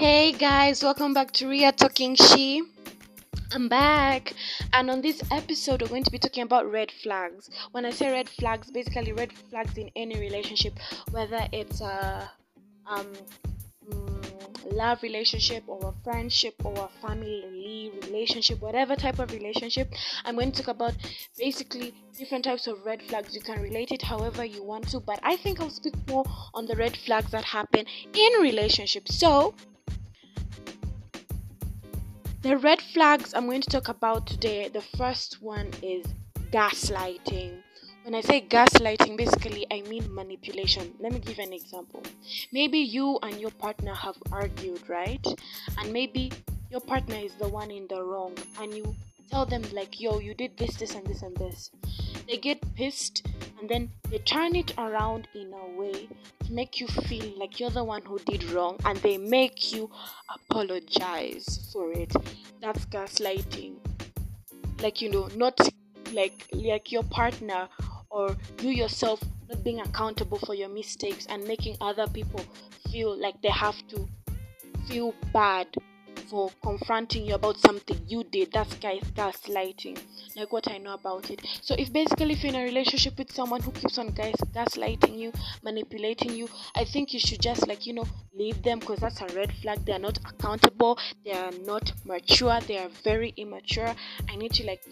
Hey guys, welcome back to Ria Talking She. I'm back, and on this episode, we're going to be talking about red flags. When I say red flags, basically red flags in any relationship, whether it's a um, mm, love relationship or a friendship or a family relationship, whatever type of relationship. I'm going to talk about basically different types of red flags. You can relate it however you want to, but I think I'll speak more on the red flags that happen in relationships. So, the red flags I'm going to talk about today, the first one is gaslighting. When I say gaslighting, basically I mean manipulation. Let me give an example. Maybe you and your partner have argued, right? And maybe your partner is the one in the wrong, and you tell them, like, yo, you did this, this, and this, and this. They get pissed and then they turn it around in a way to make you feel like you're the one who did wrong and they make you apologize for it. That's gaslighting. Like, you know, not like like your partner or you yourself not being accountable for your mistakes and making other people feel like they have to feel bad for confronting you about something you did. That's guys gaslighting. Like what I know about it. So if basically if you're in a relationship with someone who keeps on guys gaslighting you, manipulating you, I think you should just like you know leave them because that's a red flag. They are not accountable. They are not mature. They are very immature. I need to like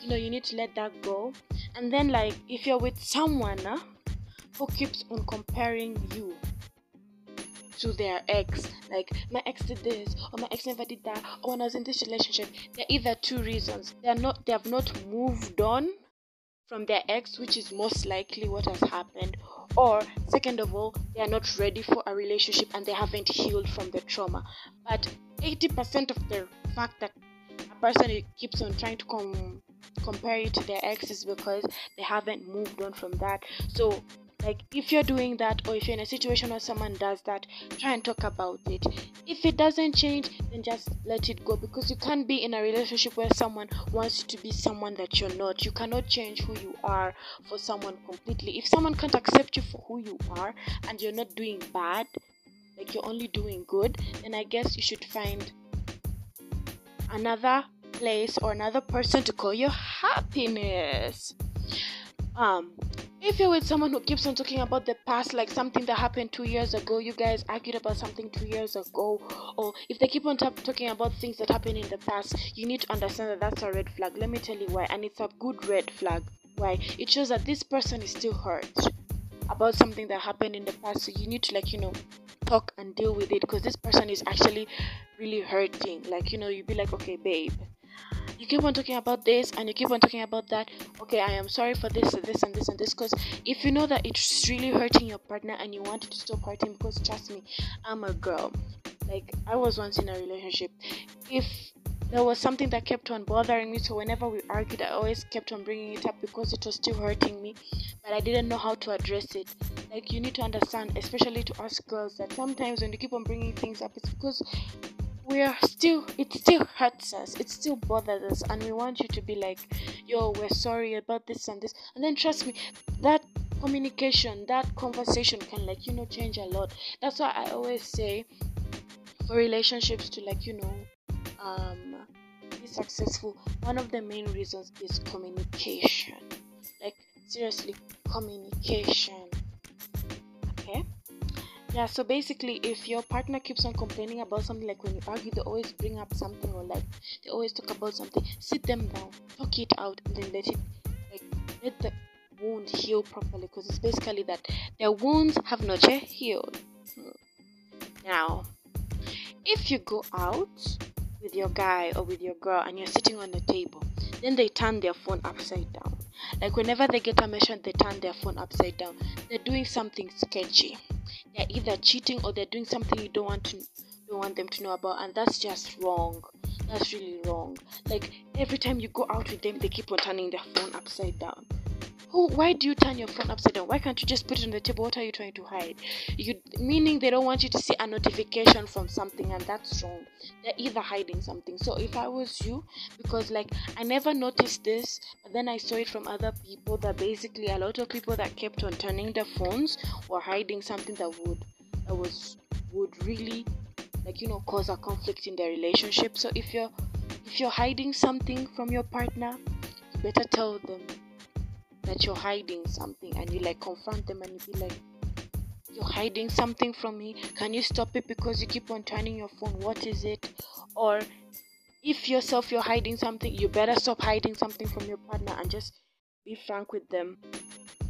you know you need to let that go. And then like if you're with someone uh, who keeps on comparing you to their ex. Like my ex did this, or my ex never did that, or when I was in this relationship. There are either two reasons. They are not they have not moved on from their ex, which is most likely what has happened, or second of all, they are not ready for a relationship and they haven't healed from the trauma. But 80% of the fact that a person keeps on trying to com- compare you to their ex is because they haven't moved on from that. So like if you're doing that or if you're in a situation where someone does that try and talk about it. If it doesn't change then just let it go because you can't be in a relationship where someone wants you to be someone that you're not. You cannot change who you are for someone completely. If someone can't accept you for who you are and you're not doing bad like you're only doing good then i guess you should find another place or another person to call your happiness. Um if you're with someone who keeps on talking about the past like something that happened two years ago you guys argued about something two years ago or if they keep on t- talking about things that happened in the past you need to understand that that's a red flag. Let me tell you why and it's a good red flag. Why? It shows that this person is still hurt about something that happened in the past so you need to like you know talk and deal with it because this person is actually really hurting. Like you know you'd be like okay babe you keep on talking about this and you keep on talking about that. Okay i am sorry for this this and this and this because if you know that it's really hurting your partner and you want to stop hurting because trust me i'm a girl. Like i was once in a relationship. If there was something that kept on bothering me so whenever we argued i always kept on bringing it up because it was still hurting me but i didn't know how to address it. Like you need to understand especially to us girls that sometimes when you keep on bringing things up it's because we are still it still hurts us. It still bothers us. And we want you to be like yo we're sorry about this and this. And then trust me that communication that conversation can like you know change a lot. That's why i always say for relationships to like you know um be successful one of the main reasons is communication. Like seriously communication yeah, so basically, if your partner keeps on complaining about something, like when you argue, they always bring up something, or like they always talk about something, sit them down, talk it out, and then let it, like, let the wound heal properly. Because it's basically that their wounds have not yet healed. Now, if you go out with your guy or with your girl and you're sitting on the table, then they turn their phone upside down. Like whenever they get a message, they turn their phone upside down. They're doing something sketchy they're either cheating or they're doing something you don't want to don't want them to know about and that's just wrong. That's really wrong. Like every time you go out with them they keep on turning their phone upside down who why do you turn your phone upside down? Why can't you just put it on the table? What are you trying to hide? You meaning they don't want you to see a notification from something and that's wrong. They're either hiding something. So if i was you because like i never noticed this but then i saw it from other people that basically a lot of people that kept on turning their phones or hiding something that would that was would really like you know cause a conflict in their relationship. So if you're if you're hiding something from your partner you better tell them that you're hiding something and you like confront them and you be like you're hiding something from me. Can you stop it because you keep on turning your phone? What is it? Or if yourself you're hiding something you better stop hiding something from your partner and just be frank with them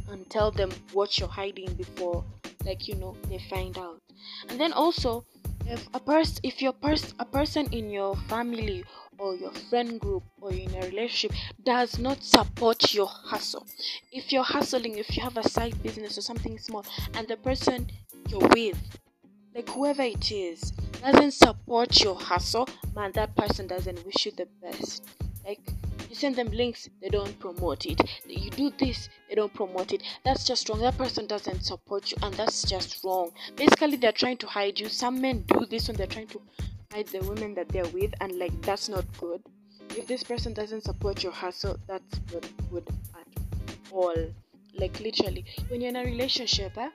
and tell them what you're hiding before like you know they find out. And then also if a person if your pers- a person in your family or your friend group or in a relationship does not support your hustle. If you're hustling if you have a side business or something small and the person you're with like whoever it is doesn't support your hustle man that person doesn't wish you the best. Like you send them links they don't promote it. You do this they don't promote it. That's just wrong. That person doesn't support you and that's just wrong. Basically they're trying to hide you. Some men do this when they're trying to hide the women that they're with and like that's not good. If this person doesn't support your hustle that's not good at all. Like literally. When you're in a relationship eh,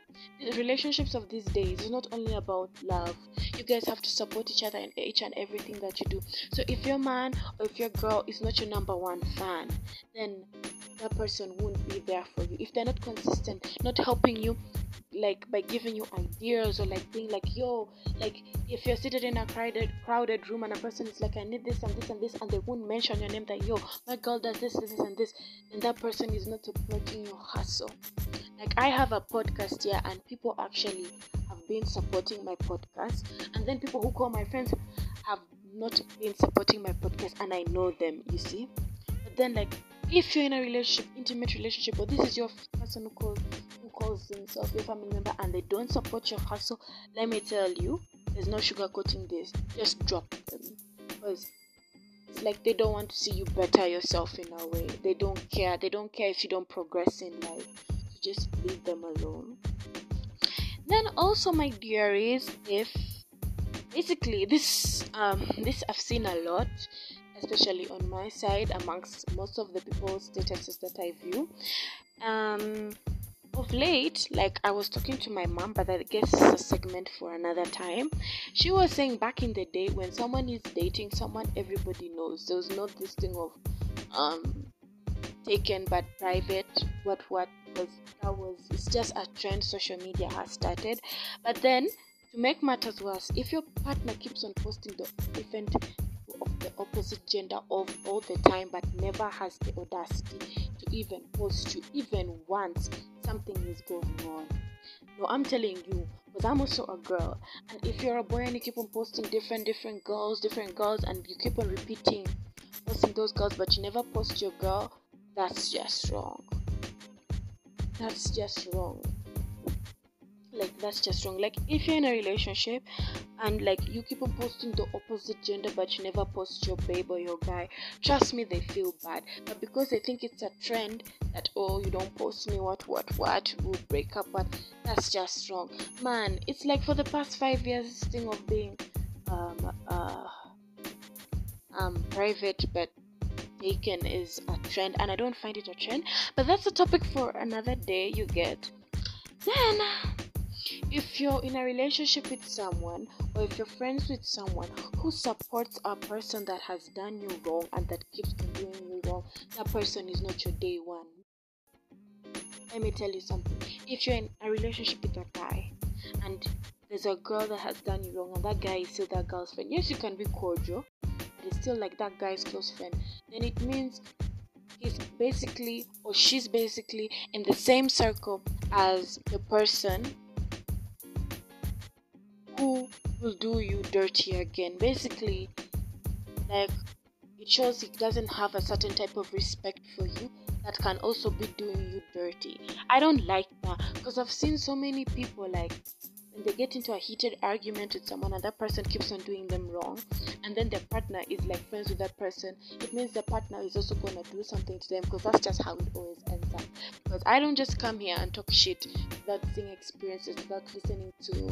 relationships of these days is not only about love. You guys have to support each other in each and everything that you do. So if your man or if your girl is not your number one fan then that person won't be there for you. If they're not consistent not helping you like by giving you ideas or like being like yo like if you're seated in a crowded crowded room and a person is like i need this and this and this and they won't mention your name that yo my girl does this this, this and this then that person is not supporting your hustle. Like i have a podcast here and people actually have been supporting my podcast and then people who call my friends have not been supporting my podcast and i know them you see? But then like if you're in a relationship intimate relationship or this is your person who calls calls himself a family member and they don't support your hustle, let me tell you, there's no sugarcoating this. Just drop them. Because it's like they don't want to see you better yourself in a way. They don't care. They don't care if you don't progress in life. So just leave them alone. Then also my dearies, if basically this um this I've seen a lot especially on my side amongst most of the people's statuses that I view. Um, of late, like I was talking to my mom, but I guess it's a segment for another time. She was saying back in the day when someone is dating someone, everybody knows. There's not this thing of um taken but private, what what because that was it's just a trend social media has started. But then to make matters worse, if your partner keeps on posting the different the opposite gender of all the time but never has the audacity to even post you even once something is going on. No i'm telling you because i'm also a girl. And if you're a boy and you keep on posting different different girls different girls and you keep on repeating posting those girls but you never post your girl that's just wrong. That's just wrong like that's just wrong. Like if you're in a relationship and like you keep on posting the opposite gender but you never post your babe or your guy trust me they feel bad. But because they think it's a trend that oh you don't post me what what what we'll break up but that's just wrong. Man it's like for the past five years this thing of being um uh um private but taken is a trend and i don't find it a trend. But that's a topic for another day you get. Then if you're in a relationship with someone or if you're friends with someone who supports a person that has done you wrong and that keeps doing you wrong, that person is not your day one. Let me tell you something. If you're in a relationship with a guy and there's a girl that has done you wrong and that guy is still that girl's friend, yes, you can be cordial, but it's still like that guy's close friend, then it means he's basically or she's basically in the same circle as the person who will do you dirty again. Basically, like it shows he doesn't have a certain type of respect for you that can also be doing you dirty. I don't like that because I've seen so many people like when they get into a heated argument with someone and that person keeps on doing them wrong and then their partner is like friends with that person it means the partner is also gonna do something to them because that's just how it always ends up because i don't just come here and talk shit without seeing experiences without listening to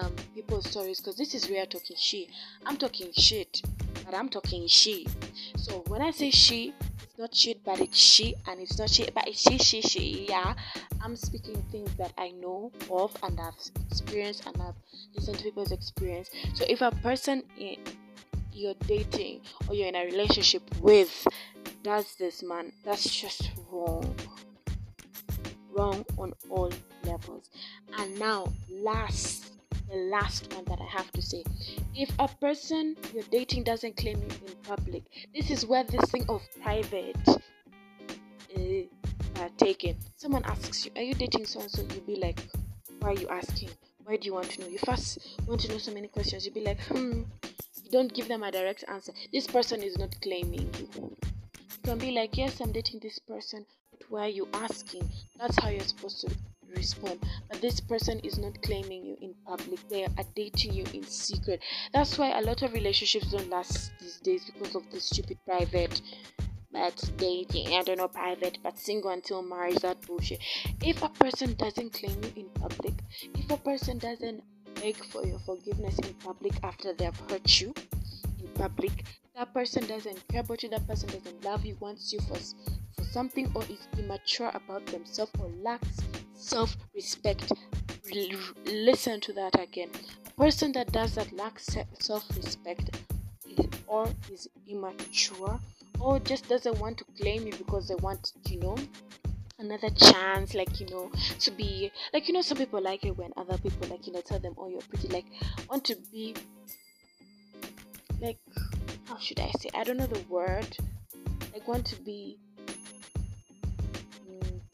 um, people's stories because this is where talking she. I'm talking shit, but I'm talking she. So when I say she, it's not shit, but it's she, and it's not shit, but it's she, she, she. Yeah, I'm speaking things that I know of and I've experienced and I've listened to people's experience. So if a person in, you're dating or you're in a relationship with does this, man, that's just wrong. Wrong on all levels. And now, last the last one that I have to say. If a person you're dating doesn't claim you in public, this is where this thing of private is uh, taken. Someone asks you, Are you dating so and so? You'll be like, Why are you asking? Why do you want to know? You first want to know so many questions. You'll be like, Hmm. You don't give them a direct answer. This person is not claiming you. You can be like, Yes, I'm dating this person, but why are you asking? That's how you're supposed to respond but this person is not claiming you Um, public they are dating you in secret that's why a lot of relationships don't last these days because of the stupid private but dating i don't know private but single until marriage that bullshit if a person doesn't claim you in public if a person doesn't beg for your forgiveness in public after they have hurt you in public that person doesn't care about you that person doesn't love you wants you for for something or is immature about themselves or lacks self respect. Listen to that again. A person that does that lacks self respect or is immature or just doesn't want to claim you because they want, you know, another chance like you know to be like you know some people like it when other people like you know tell them oh you're pretty like want to be like how should i say i don't know the word like want to be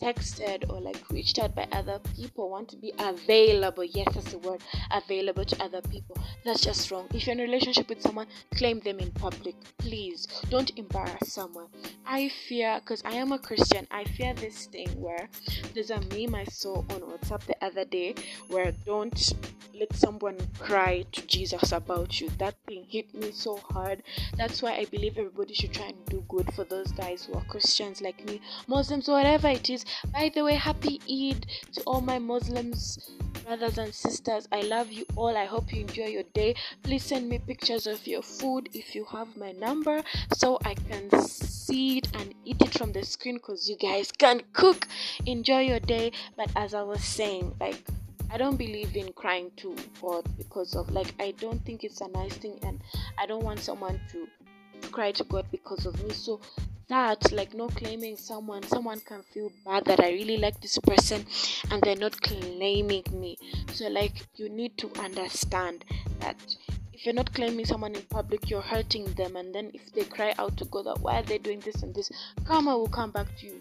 texted or like reached out by other people, want to be available. Yes, that's the word available to other people. That's just wrong. If you're in a relationship with someone, claim them in public. Please don't embarrass someone. I fear, because I am a Christian, I fear this thing where there's a meme I saw on WhatsApp the other day where don't let someone cry to Jesus about you. That thing hit me so hard. That's why I believe everybody should try and do good for those guys who are Christians like me, Muslims, whatever it is. By the way, happy Eid to all my Muslims brothers and sisters. I love you all. I hope you enjoy your day. Please send me pictures of your food if you have my number so I can see it and eat it from the screen because you guys can cook. Enjoy your day. But as I was saying, like, I don't believe in crying to God because of like I don't think it's a nice thing and I don't want someone to cry to God because of me. So that like not claiming someone someone can feel bad that i really like this person and they're not claiming me. So like you need to understand that if you're not claiming someone in public you're hurting them. And then if they cry out to god that why are they doing this and this? Karma will come back to you.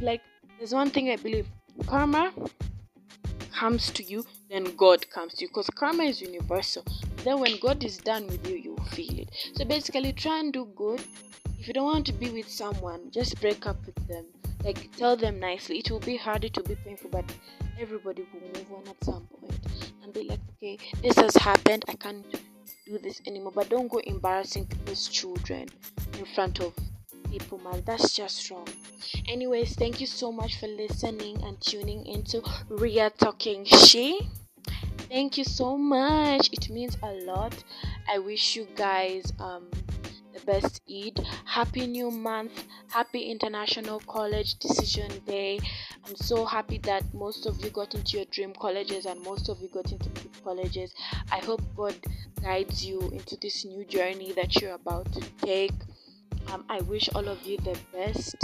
Like there's one thing i believe. Karma comes to you then god comes to you because karma is universal. Then when god is done with you you feel it. So basically try and do good if you don't want to be with someone, just break up with them. Like tell them nicely. It will be hard, it will be painful, but everybody will move on at some point and be like, okay, this has happened. I can't do this anymore. But don't go embarrassing people's children in front of people, man. That's just wrong. Anyways, thank you so much for listening and tuning into Ria Talking She. Thank you so much. It means a lot. I wish you guys um best Eid. Happy new month. Happy International College Decision Day. I'm so happy that most of you got into your dream colleges and most of you got into good colleges. I hope God guides you into this new journey that you're about to take. Um, I wish all of you the best.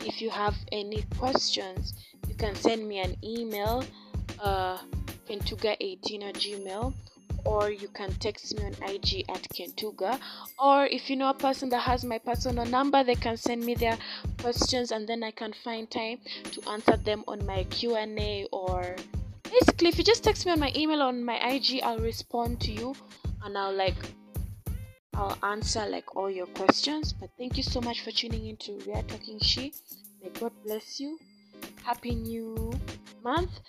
If you have any questions, you can send me an email, uh, kentuga18 at gmail or you can text me on IG at Kentuga. Or if you know a person that has my personal number, they can send me their questions and then I can find time to answer them on my Q&A or basically if you just text me on my email on my IG, I'll respond to you and I'll like I'll answer like all your questions. But thank you so much for tuning in to We Are Talking She. May God bless you. Happy new month.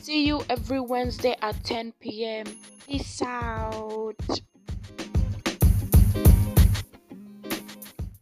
See you every Wednesday at 10 p.m. Peace out.